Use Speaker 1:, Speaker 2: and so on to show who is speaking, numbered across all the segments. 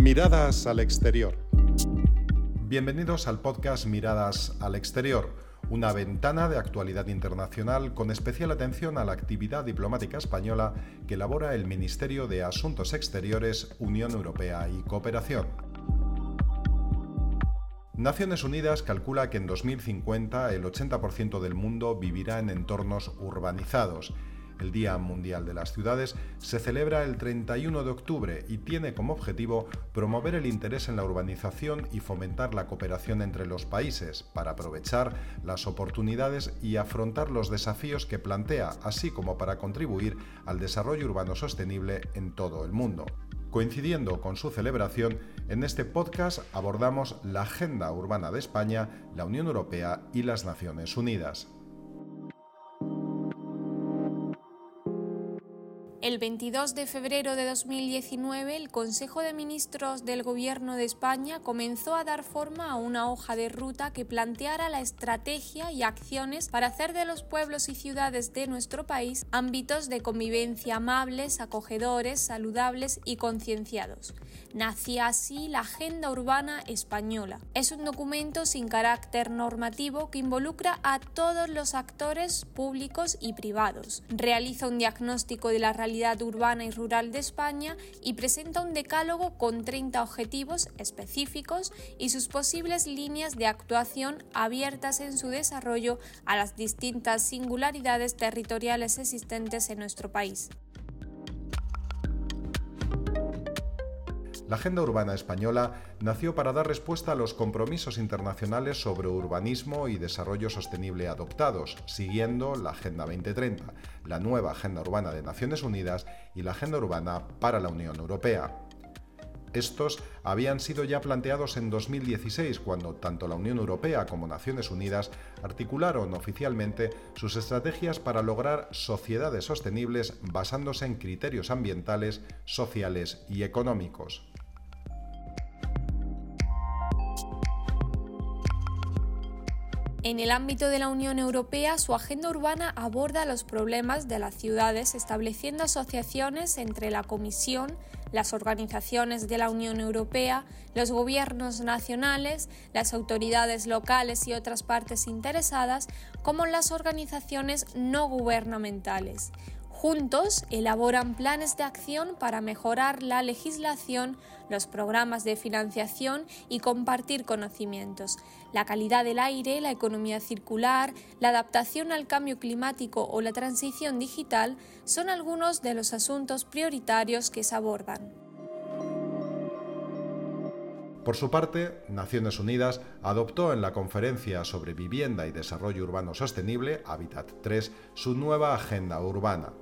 Speaker 1: Miradas al exterior. Bienvenidos al podcast Miradas al exterior, una ventana de actualidad internacional con especial atención a la actividad diplomática española que elabora el Ministerio de Asuntos Exteriores, Unión Europea y Cooperación. Naciones Unidas calcula que en 2050 el 80% del mundo vivirá en entornos urbanizados el Día Mundial de las Ciudades se celebra el 31 de octubre y tiene como objetivo promover el interés en la urbanización y fomentar la cooperación entre los países para aprovechar las oportunidades y afrontar los desafíos que plantea, así como para contribuir al desarrollo urbano sostenible en todo el mundo. Coincidiendo con su celebración, en este podcast abordamos la Agenda Urbana de España, la Unión Europea y las Naciones Unidas.
Speaker 2: El 22 de febrero de 2019, el Consejo de Ministros del Gobierno de España comenzó a dar forma a una hoja de ruta que planteara la estrategia y acciones para hacer de los pueblos y ciudades de nuestro país ámbitos de convivencia amables, acogedores, saludables y concienciados. Nacía así la Agenda Urbana Española. Es un documento sin carácter normativo que involucra a todos los actores públicos y privados. Realiza un diagnóstico de la realidad urbana y rural de España y presenta un decálogo con 30 objetivos específicos y sus posibles líneas de actuación abiertas en su desarrollo a las distintas singularidades territoriales existentes en nuestro país.
Speaker 1: La Agenda Urbana Española nació para dar respuesta a los compromisos internacionales sobre urbanismo y desarrollo sostenible adoptados, siguiendo la Agenda 2030, la nueva Agenda Urbana de Naciones Unidas y la Agenda Urbana para la Unión Europea. Estos habían sido ya planteados en 2016, cuando tanto la Unión Europea como Naciones Unidas articularon oficialmente sus estrategias para lograr sociedades sostenibles basándose en criterios ambientales, sociales y económicos.
Speaker 2: En el ámbito de la Unión Europea, su agenda urbana aborda los problemas de las ciudades, estableciendo asociaciones entre la Comisión, las organizaciones de la Unión Europea, los gobiernos nacionales, las autoridades locales y otras partes interesadas, como las organizaciones no gubernamentales. Juntos elaboran planes de acción para mejorar la legislación, los programas de financiación y compartir conocimientos. La calidad del aire, la economía circular, la adaptación al cambio climático o la transición digital son algunos de los asuntos prioritarios que se abordan.
Speaker 1: Por su parte, Naciones Unidas adoptó en la Conferencia sobre Vivienda y Desarrollo Urbano Sostenible, Habitat 3, su nueva agenda urbana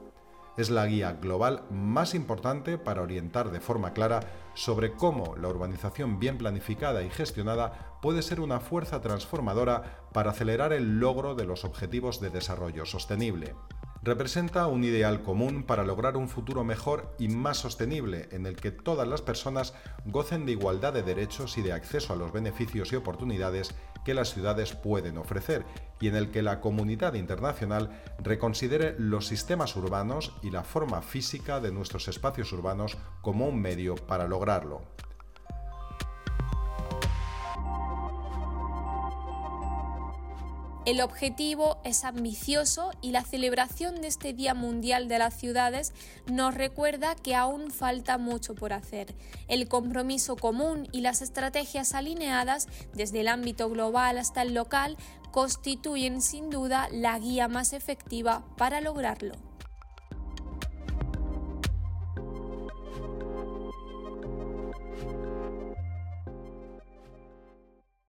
Speaker 1: es la guía global más importante para orientar de forma clara sobre cómo la urbanización bien planificada y gestionada puede ser una fuerza transformadora para acelerar el logro de los objetivos de desarrollo sostenible. Representa un ideal común para lograr un futuro mejor y más sostenible en el que todas las personas gocen de igualdad de derechos y de acceso a los beneficios y oportunidades que las ciudades pueden ofrecer y en el que la comunidad internacional reconsidere los sistemas urbanos y la forma física de nuestros espacios urbanos como un medio para lograrlo.
Speaker 2: El objetivo es ambicioso y la celebración de este Día Mundial de las Ciudades nos recuerda que aún falta mucho por hacer. El compromiso común y las estrategias alineadas desde el ámbito global hasta el local constituyen sin duda la guía más efectiva para lograrlo.